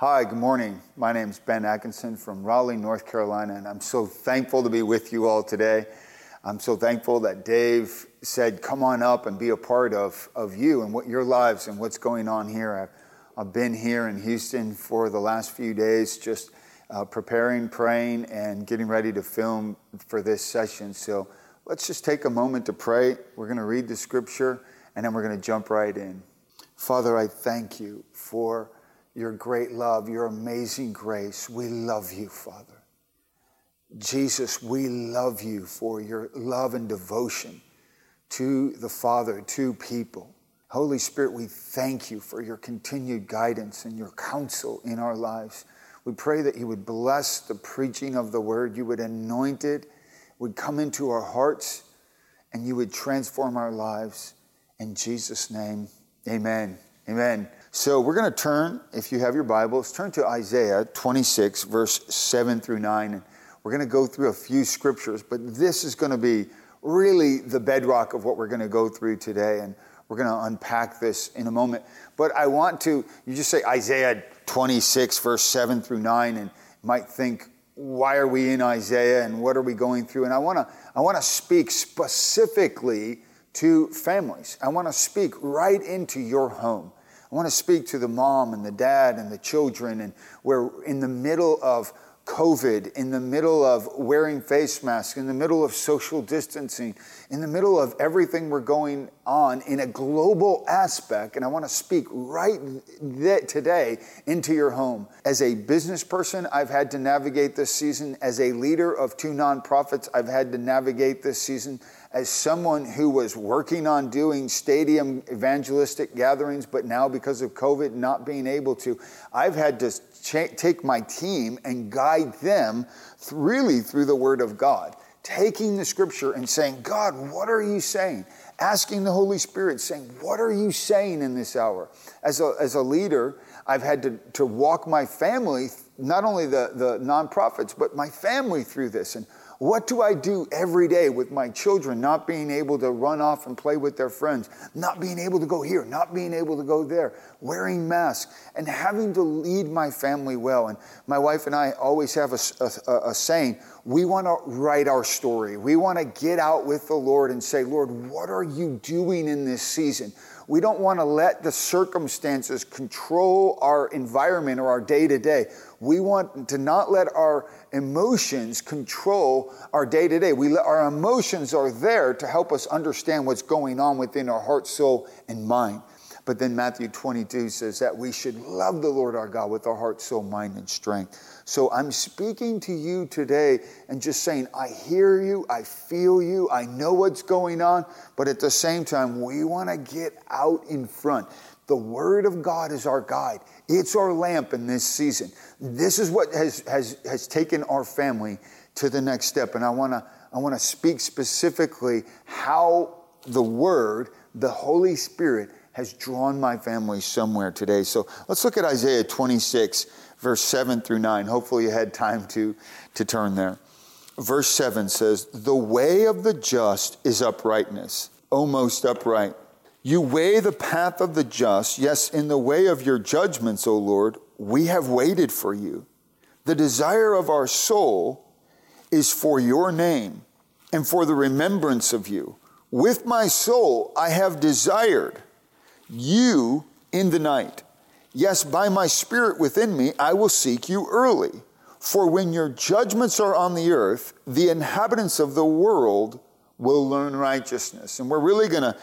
Hi, good morning. My name is Ben Atkinson from Raleigh, North Carolina, and I'm so thankful to be with you all today. I'm so thankful that Dave said, Come on up and be a part of, of you and what your lives and what's going on here. I've, I've been here in Houston for the last few days, just uh, preparing, praying, and getting ready to film for this session. So let's just take a moment to pray. We're going to read the scripture and then we're going to jump right in. Father, I thank you for your great love, your amazing grace. We love you, Father. Jesus, we love you for your love and devotion to the Father, to people. Holy Spirit, we thank you for your continued guidance and your counsel in our lives. We pray that you would bless the preaching of the word, you would anoint it, would come into our hearts, and you would transform our lives. In Jesus' name, amen. Amen. So we're going to turn, if you have your Bibles, turn to Isaiah 26, verse 7 through 9. And we're going to go through a few scriptures, but this is going to be really the bedrock of what we're going to go through today. And we're going to unpack this in a moment. But I want to, you just say Isaiah 26, verse 7 through 9, and might think, why are we in Isaiah and what are we going through? And I want to, I want to speak specifically to families. I want to speak right into your home. I want to speak to the mom and the dad and the children, and we're in the middle of COVID, in the middle of wearing face masks, in the middle of social distancing, in the middle of everything we're going on in a global aspect. And I want to speak right th- today into your home. As a business person, I've had to navigate this season. As a leader of two nonprofits, I've had to navigate this season as someone who was working on doing stadium evangelistic gatherings, but now because of COVID not being able to, I've had to ch- take my team and guide them th- really through the Word of God, taking the scripture and saying, God, what are you saying? Asking the Holy Spirit, saying, What are you saying in this hour? As a, as a leader, I've had to, to walk my family, not only the, the nonprofits, but my family through this. And what do I do every day with my children not being able to run off and play with their friends, not being able to go here, not being able to go there, wearing masks, and having to lead my family well? And my wife and I always have a, a, a saying we want to write our story. We want to get out with the Lord and say, Lord, what are you doing in this season? We don't want to let the circumstances control our environment or our day to day. We want to not let our emotions control our day to day. Our emotions are there to help us understand what's going on within our heart, soul, and mind. But then Matthew 22 says that we should love the Lord our God with our heart, soul, mind, and strength. So I'm speaking to you today and just saying, I hear you, I feel you, I know what's going on, but at the same time, we want to get out in front. The Word of God is our guide. It's our lamp in this season. This is what has, has, has taken our family to the next step. And I want to I want to speak specifically how the Word, the Holy Spirit, has drawn my family somewhere today. So let's look at Isaiah 26, verse 7 through 9. Hopefully, you had time to, to turn there. Verse 7 says, The way of the just is uprightness, almost upright. You weigh the path of the just. Yes, in the way of your judgments, O Lord, we have waited for you. The desire of our soul is for your name and for the remembrance of you. With my soul I have desired you in the night. Yes, by my spirit within me, I will seek you early. For when your judgments are on the earth, the inhabitants of the world will learn righteousness. And we're really going to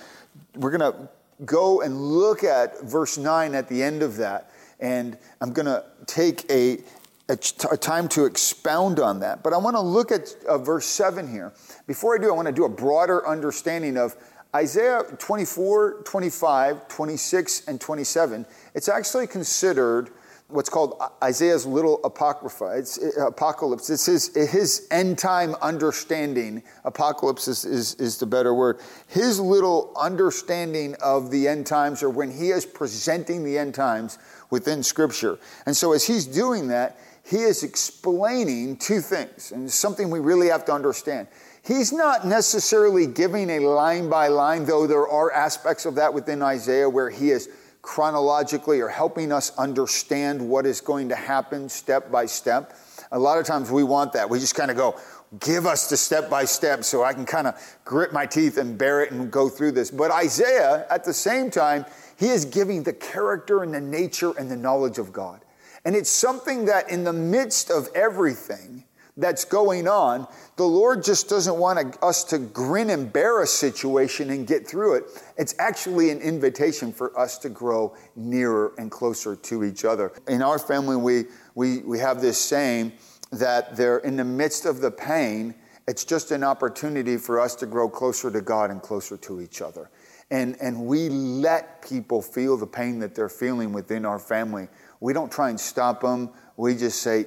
we're going to go and look at verse 9 at the end of that. And I'm going to take a, a, time to expound on that. But I want to look at uh, verse 7 here. Before I do, I want to do a broader understanding of Isaiah 24, 25, 26, and 27, it's actually considered what's called Isaiah's little apocrypha. It's uh, apocalypse. It's his, his end time understanding. Apocalypse is, is, is the better word. His little understanding of the end times, or when he is presenting the end times within Scripture. And so as he's doing that, he is explaining two things, and something we really have to understand. He's not necessarily giving a line by line, though there are aspects of that within Isaiah where he is chronologically or helping us understand what is going to happen step by step. A lot of times we want that. We just kind of go, give us the step by step so I can kind of grit my teeth and bear it and go through this. But Isaiah, at the same time, he is giving the character and the nature and the knowledge of God. And it's something that in the midst of everything, that's going on, the Lord just doesn't want us to grin and bear a situation and get through it. It's actually an invitation for us to grow nearer and closer to each other. In our family, we, we, we have this saying that they're in the midst of the pain, it's just an opportunity for us to grow closer to God and closer to each other. And, and we let people feel the pain that they're feeling within our family. We don't try and stop them. We just say,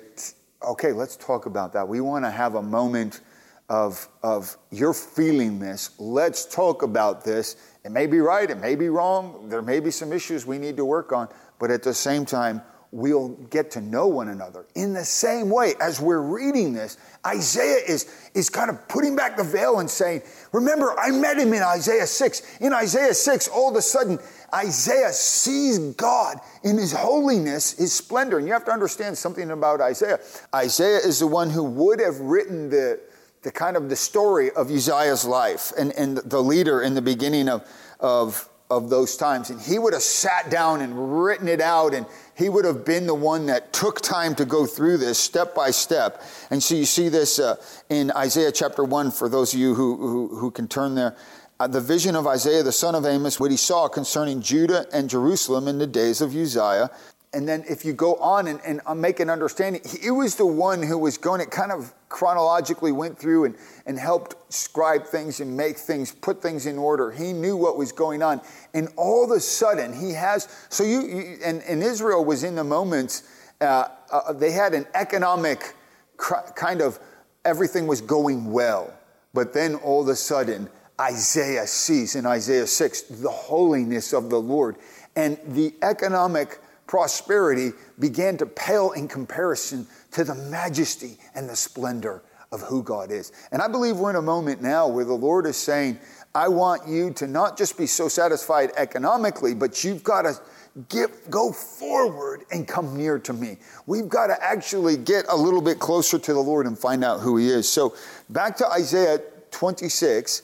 okay, let's talk about that. We want to have a moment of, of you're feeling this. Let's talk about this. It may be right, it may be wrong, there may be some issues we need to work on, but at the same time, we'll get to know one another. In the same way, as we're reading this, Isaiah is, is kind of putting back the veil and saying, Remember, I met him in Isaiah 6. In Isaiah 6, all of a sudden, Isaiah sees God in his holiness, his splendor. And you have to understand something about Isaiah. Isaiah is the one who would have written the, the kind of the story of Uzziah's life and, and the leader in the beginning of, of, of those times. And he would have sat down and written it out and he would have been the one that took time to go through this step by step. And so you see this uh, in Isaiah chapter 1 for those of you who, who, who can turn there. Uh, the vision of Isaiah the son of Amos, what he saw concerning Judah and Jerusalem in the days of Uzziah. And then if you go on and, and uh, make an understanding, he was the one who was going, it kind of chronologically went through and, and helped scribe things and make things, put things in order. He knew what was going on. And all of a sudden, he has, so you, you and, and Israel was in the moments, uh, uh, they had an economic cr- kind of, everything was going well. But then all of a sudden, Isaiah sees in Isaiah 6 the holiness of the Lord. And the economic prosperity began to pale in comparison to the majesty and the splendor of who God is. And I believe we're in a moment now where the Lord is saying, I want you to not just be so satisfied economically, but you've got to get, go forward and come near to me. We've got to actually get a little bit closer to the Lord and find out who He is. So back to Isaiah 26,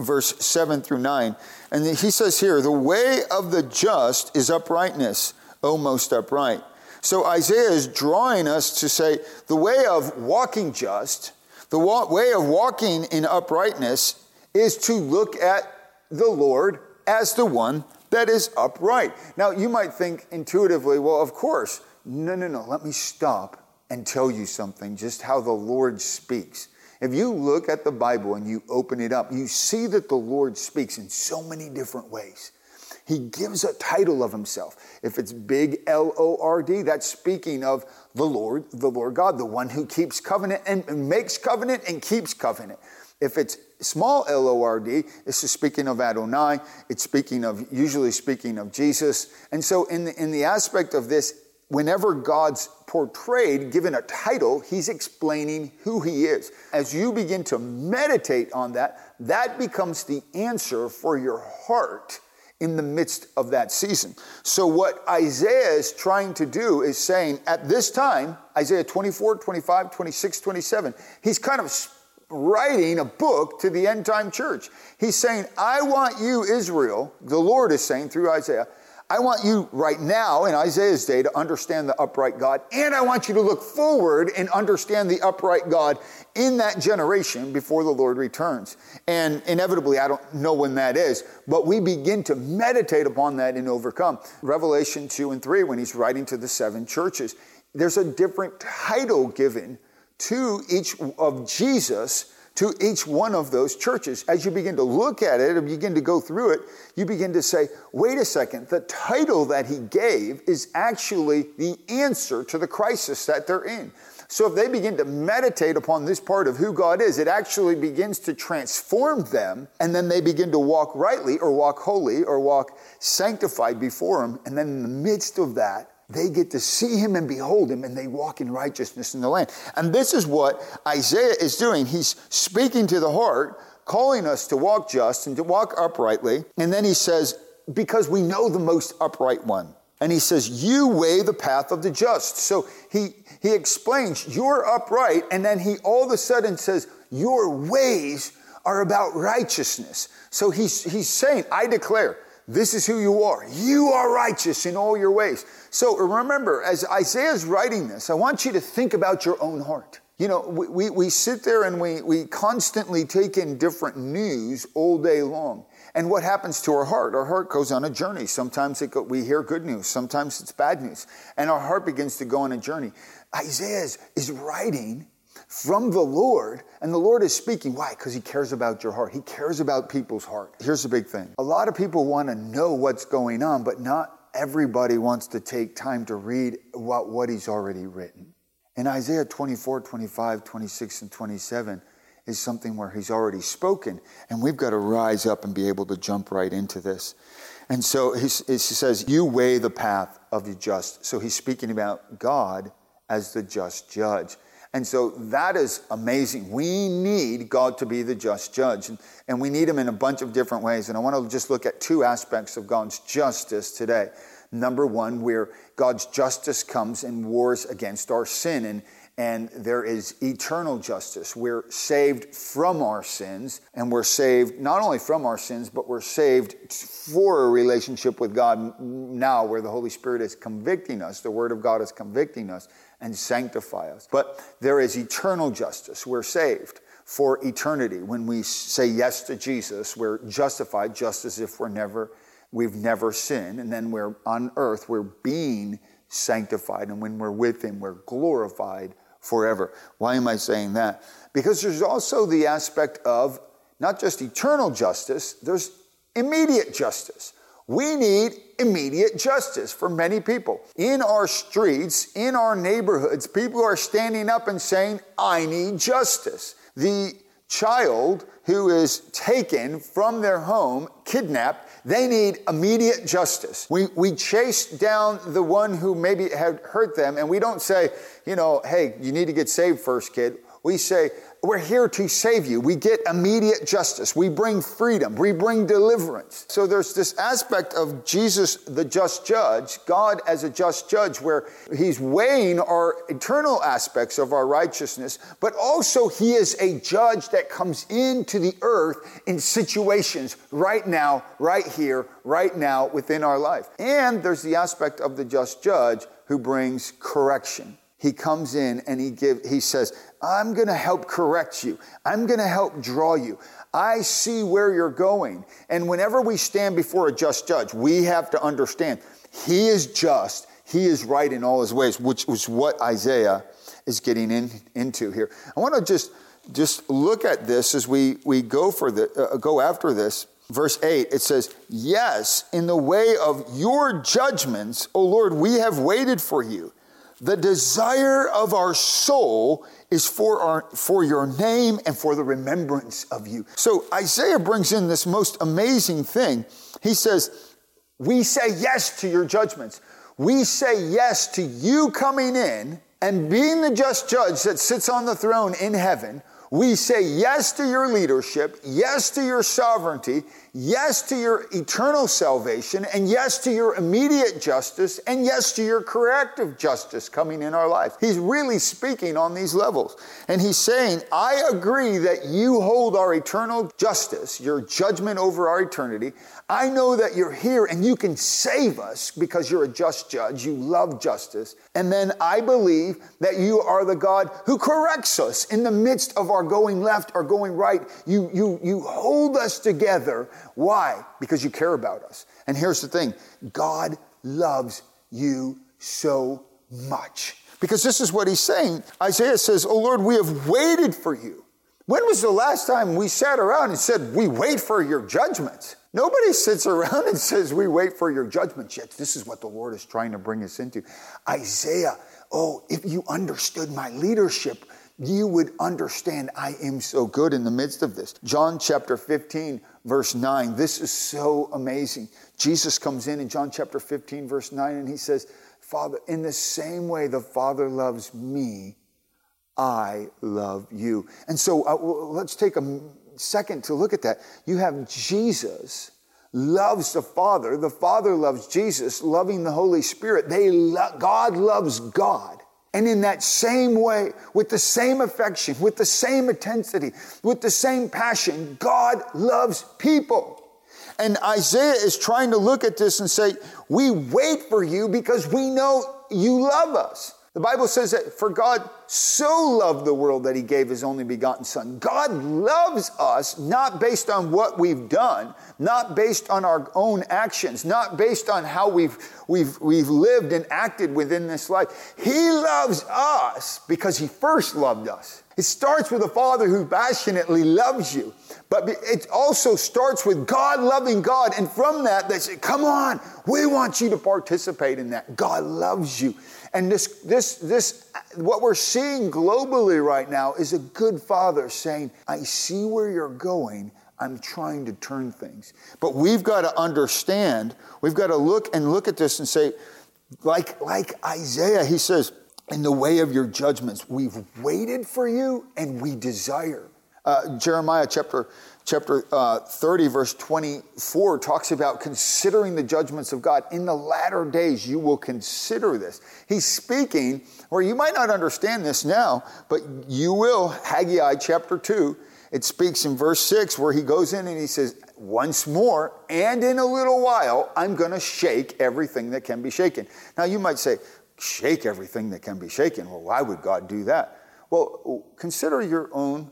verse 7 through 9. And he says here, The way of the just is uprightness, O most upright. So Isaiah is drawing us to say the way of walking just, the way of walking in uprightness is to look at the Lord as the one that is upright. Now, you might think intuitively, well, of course. No, no, no. Let me stop and tell you something, just how the Lord speaks. If you look at the Bible and you open it up, you see that the Lord speaks in so many different ways. He gives a title of himself. If it's big L O R D, that's speaking of the Lord, the Lord God, the one who keeps covenant and makes covenant and keeps covenant. If it's small L O R D, this is speaking of Adonai. It's speaking of, usually speaking of Jesus. And so, in the, in the aspect of this, whenever God's portrayed, given a title, he's explaining who he is. As you begin to meditate on that, that becomes the answer for your heart in the midst of that season. So, what Isaiah is trying to do is saying at this time, Isaiah 24, 25, 26, 27, he's kind of writing a book to the end time church. He's saying, I want you, Israel, the Lord is saying through Isaiah, I want you right now in Isaiah's day to understand the upright God, and I want you to look forward and understand the upright God in that generation before the Lord returns. And inevitably, I don't know when that is, but we begin to meditate upon that and overcome. Revelation 2 and 3, when he's writing to the seven churches, there's a different title given to each of Jesus to each one of those churches. As you begin to look at it and begin to go through it, you begin to say, wait a second, the title that he gave is actually the answer to the crisis that they're in. So if they begin to meditate upon this part of who God is, it actually begins to transform them, and then they begin to walk rightly or walk holy or walk sanctified before Him. And then in the midst of that, they get to see him and behold him, and they walk in righteousness in the land. And this is what Isaiah is doing. He's speaking to the heart, calling us to walk just and to walk uprightly. And then he says, because we know the most upright one. And he says, You weigh the path of the just. So he, he explains, You're upright. And then he all of a sudden says, Your ways are about righteousness. So he's, he's saying, I declare, this is who you are. You are righteous in all your ways. So remember, as Isaiah is writing this, I want you to think about your own heart. You know, we, we, we sit there and we, we constantly take in different news all day long. And what happens to our heart? Our heart goes on a journey. Sometimes go, we hear good news, sometimes it's bad news. And our heart begins to go on a journey. Isaiah is, is writing from the Lord, and the Lord is speaking. Why? Because He cares about your heart. He cares about people's heart. Here's the big thing a lot of people want to know what's going on, but not everybody wants to take time to read what, what He's already written. In Isaiah 24, 25, 26, and 27, is something where he's already spoken, and we've got to rise up and be able to jump right into this. And so he, he says, You weigh the path of the just. So he's speaking about God as the just judge. And so that is amazing. We need God to be the just judge, and, we need him in a bunch of different ways. And I want to just look at two aspects of God's justice today. Number one, where God's justice comes and wars against our sin. And, and there is eternal justice. We're saved from our sins, and we're saved not only from our sins, but we're saved for a relationship with God now, where the Holy Spirit is convicting us, the Word of God is convicting us and sanctify us. But there is eternal justice. We're saved for eternity. When we say yes to Jesus, we're justified just as if we're never, we've never sinned. And then we're on earth, we're being sanctified. And when we're with Him, we're glorified forever. Why am I saying that? Because there's also the aspect of not just eternal justice, there's immediate justice. We need immediate justice for many people. In our streets, in our neighborhoods, people are standing up and saying, I need justice. The child who is taken from their home, kidnapped, they need immediate justice. We, we chase down the one who maybe had hurt them, and we don't say, you know, hey, you need to get saved first, kid. We say, we're here to save you. We get immediate justice. We bring freedom. We bring deliverance. So there's this aspect of Jesus, the just judge, God as a just judge, where he's weighing our eternal aspects of our righteousness, but also he is a judge that comes into the earth in situations right now, right here, right now within our life. And there's the aspect of the just judge who brings correction he comes in and he give he says i'm going to help correct you. I'm going to help draw you. I see where you're going. And whenever we stand before a just judge we have to understand he is just he is right in all his ways which was what isaiah is getting in, into here. I want to just just look at this as we we go for the uh, go after this. Verse 8 it says yes in the way of your judgments o lord we have waited for you the desire of our soul is for, our, for your name and for the remembrance of you. So Isaiah brings in this most amazing thing. He says, We say yes to your judgments. We say yes to you coming in and being the just judge that sits on the throne in heaven. We say yes to your leadership, yes to your sovereignty, yes to your eternal salvation, and yes to your immediate justice, and yes to your corrective justice coming in our lives. He's really speaking on these levels. And he's saying, I agree that you hold our eternal justice, your judgment over our eternity. I know that you're here and you can save us because you're a just judge. You love justice. And then I believe that you are the God who corrects us in the midst of our going left or going right. You, you, you hold us together why? Because you care about us. And here's the thing God loves you so much. Because this is what he's saying. Isaiah says, Oh Lord, we have waited for you. When was the last time we sat around and said, We wait for your judgments? Nobody sits around and says, We wait for your judgments. Yet this is what the Lord is trying to bring us into. Isaiah, oh, if you understood my leadership, you would understand I am so good in the midst of this. John chapter 15, verse 9. This is so amazing. Jesus comes in in John chapter 15, verse 9, and he says, Father, in the same way the Father loves me, I love you. And so uh, let's take a second to look at that. You have Jesus, loves the Father. The Father loves Jesus, loving the Holy Spirit. They lo- God loves God. And in that same way, with the same affection, with the same intensity, with the same passion, God loves people. And Isaiah is trying to look at this and say, We wait for you because we know you love us. The Bible says that for God so loved the world that he gave his only begotten son. God loves us not based on what we've done, not based on our own actions, not based on how we've, we've, we've lived and acted within this life. He loves us because he first loved us. It starts with a father who passionately loves you, but it also starts with God loving God. And from that, they say, Come on, we want you to participate in that. God loves you. And this, this, this, what we're seeing globally right now is a good father saying, I see where you're going. I'm trying to turn things. But we've got to understand, we've got to look and look at this and say, like, like Isaiah, he says, in the way of your judgments, we've waited for you and we desire. Uh, Jeremiah chapter chapter uh, 30, verse 24, talks about considering the judgments of God. In the latter days, you will consider this. He's speaking, or you might not understand this now, but you will. Haggai chapter 2, it speaks in verse 6 where he goes in and he says, Once more, and in a little while, I'm going to shake everything that can be shaken. Now, you might say, Shake everything that can be shaken. Well, why would God do that? Well, consider your own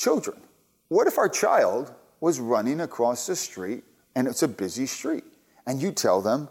children. What if our child was running across the street and it's a busy street and you tell them,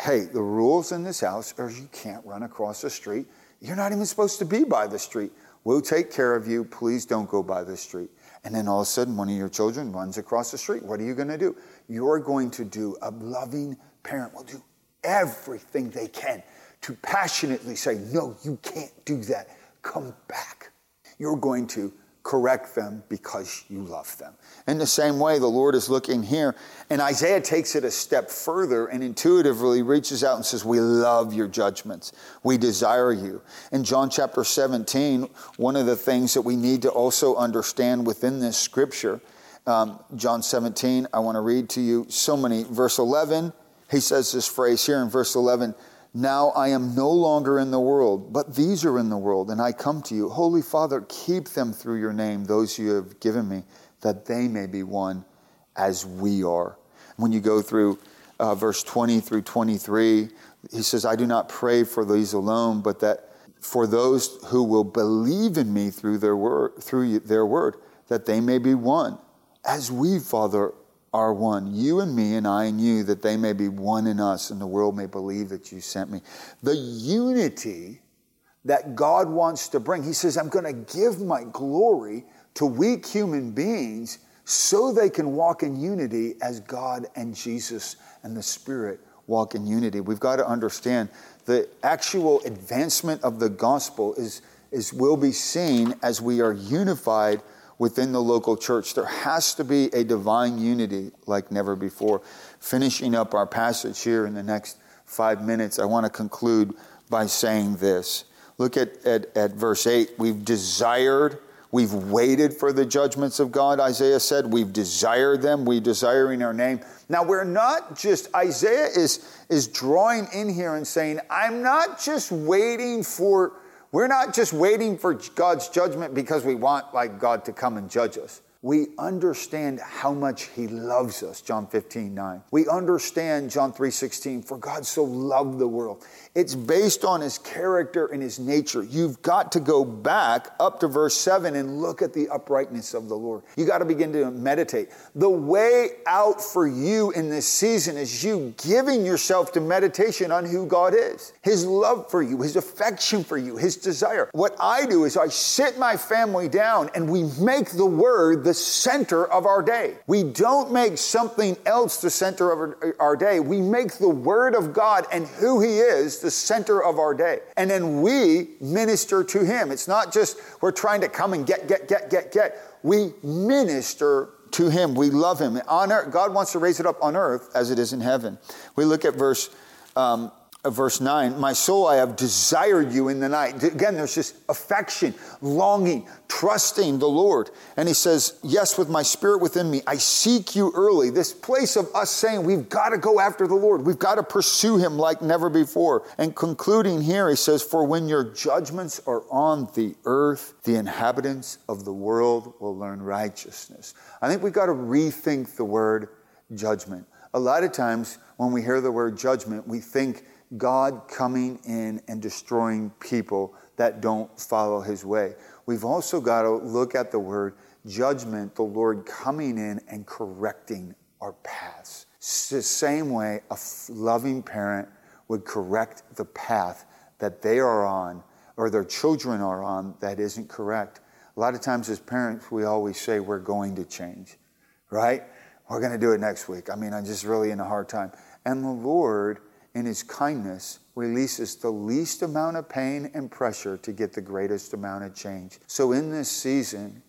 hey, the rules in this house are you can't run across the street. You're not even supposed to be by the street. We'll take care of you. Please don't go by the street. And then all of a sudden, one of your children runs across the street. What are you going to do? You're going to do, a loving parent will do everything they can to passionately say, No, you can't do that. Come back. You're going to correct them because you love them. In the same way, the Lord is looking here, and Isaiah takes it a step further and intuitively reaches out and says, We love your judgments. We desire you. In John chapter 17, one of the things that we need to also understand within this scripture, um, John 17, I want to read to you so many. Verse 11, he says this phrase here in verse 11 now I am no longer in the world, but these are in the world, and I come to you. Holy Father, keep them through your name, those you have given me, that they may be one as we are. When you go through uh, verse 20 through 23, he says, I do not pray for these alone, but that for those who will believe in me through their word, through their word, that they may be one, as we, Father, are one, you and me and I and you, that they may be one in us and the world may believe that you sent me. The unity that God wants to bring, He says, I'm going to give my glory to weak human beings so they can walk in unity as God and Jesus and the Spirit walk in unity. We've got to understand the actual advancement of the gospel is, is will be seen as we are unified within the local church. There has to be a divine unity like never before. Finishing up our passage here in the next five minutes, I want to conclude by saying this. Look at, at, at verse 8. We've desired, we've waited for the judgments of God, Isaiah said. We've desired them, we desire in our name. Now, we're not just, Isaiah is, is drawing in here and saying, I'm not just waiting for we're not just waiting for God's judgment because we want like God to come and judge us we understand how much he loves us john 15 9 we understand john 3 16 for god so loved the world. It's based on his character and his nature. You've got to go back up to verse 7 and look at the uprightness of the lord. You got to begin to meditate. The way out for you in this season is you giving yourself to meditation on who god is his love for you his affection for you his desire. What i do is i sit my family down and we make the word the the center of our day. We don't make something else the center of our day. We make the Word of God and who He is the center of our day. And then we minister to Him. It's not just we're trying to come and get, get, get, get, get. We minister to Him. We love Him. On earth, God wants to raise it up on earth as it is in heaven. We look at verse um, Uh, verse 9, my soul, I have desired you in the night. Again, there's this affection, longing, trusting the Lord. And he says, Yes, with my spirit within me, I seek you early. This place of us saying we've got to go after the Lord, we've got to pursue him like never before. And concluding here, he says, For when your judgments are on the earth, the inhabitants of the world will learn righteousness. I think we've got to rethink the word judgment. A lot of times when we hear the word judgment, we think God coming in and destroying people that don't follow his way. We've also got to look at the word judgment, the Lord coming in and correcting our paths. It's the same way a loving parent would correct the path that they are on or their children are on that isn't correct. A lot of times, as parents, we always say we're going to change, right? We're going to do it next week. I mean, I'm just really in a hard time. And the Lord in his kindness, releases the least amount of pain and pressure to get the greatest amount of change. So, in this season,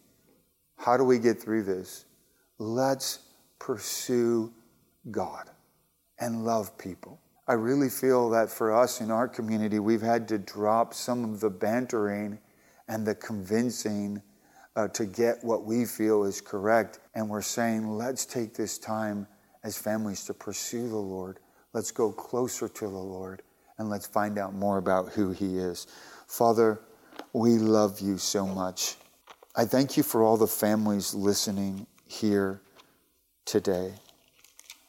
how do we get through this? Let's pursue God and love people. I really feel that for us in our community, we've had to drop some of the bantering and the convincing uh, to get what we feel is correct. And we're saying, let's take this time as families to pursue the Lord Let's go closer to the Lord and let's find out more about who He is. Father, we love you so much. I thank you for all the families listening here today.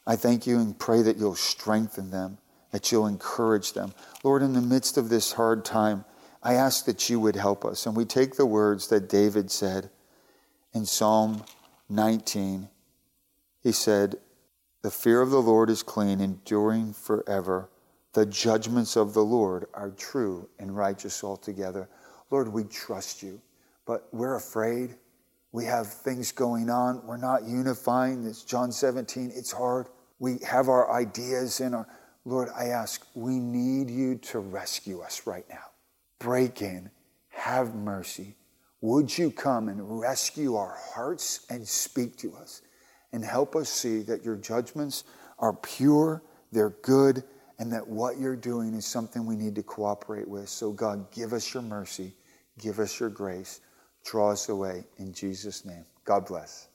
I thank you and pray that you'll strengthen them, that you'll encourage them. Lord, in the midst of this hard time, I ask that you would help us. And we take the words that David said in Psalm 19. He said, the fear of the Lord is clean, enduring forever. The judgments of the Lord are true and righteous altogether. Lord, we trust you, but we're afraid. We have things going on. We're not unifying. It's John 17. It's hard. We have our ideas in our. Lord, I ask, we need you to rescue us right now. Break in, have mercy. Would you come and rescue our hearts and speak to us? And help us see that your judgments are pure, they're good, and that what you're doing is something we need to cooperate with. So, God, give us your mercy, give us your grace, draw us away in Jesus' name. God bless.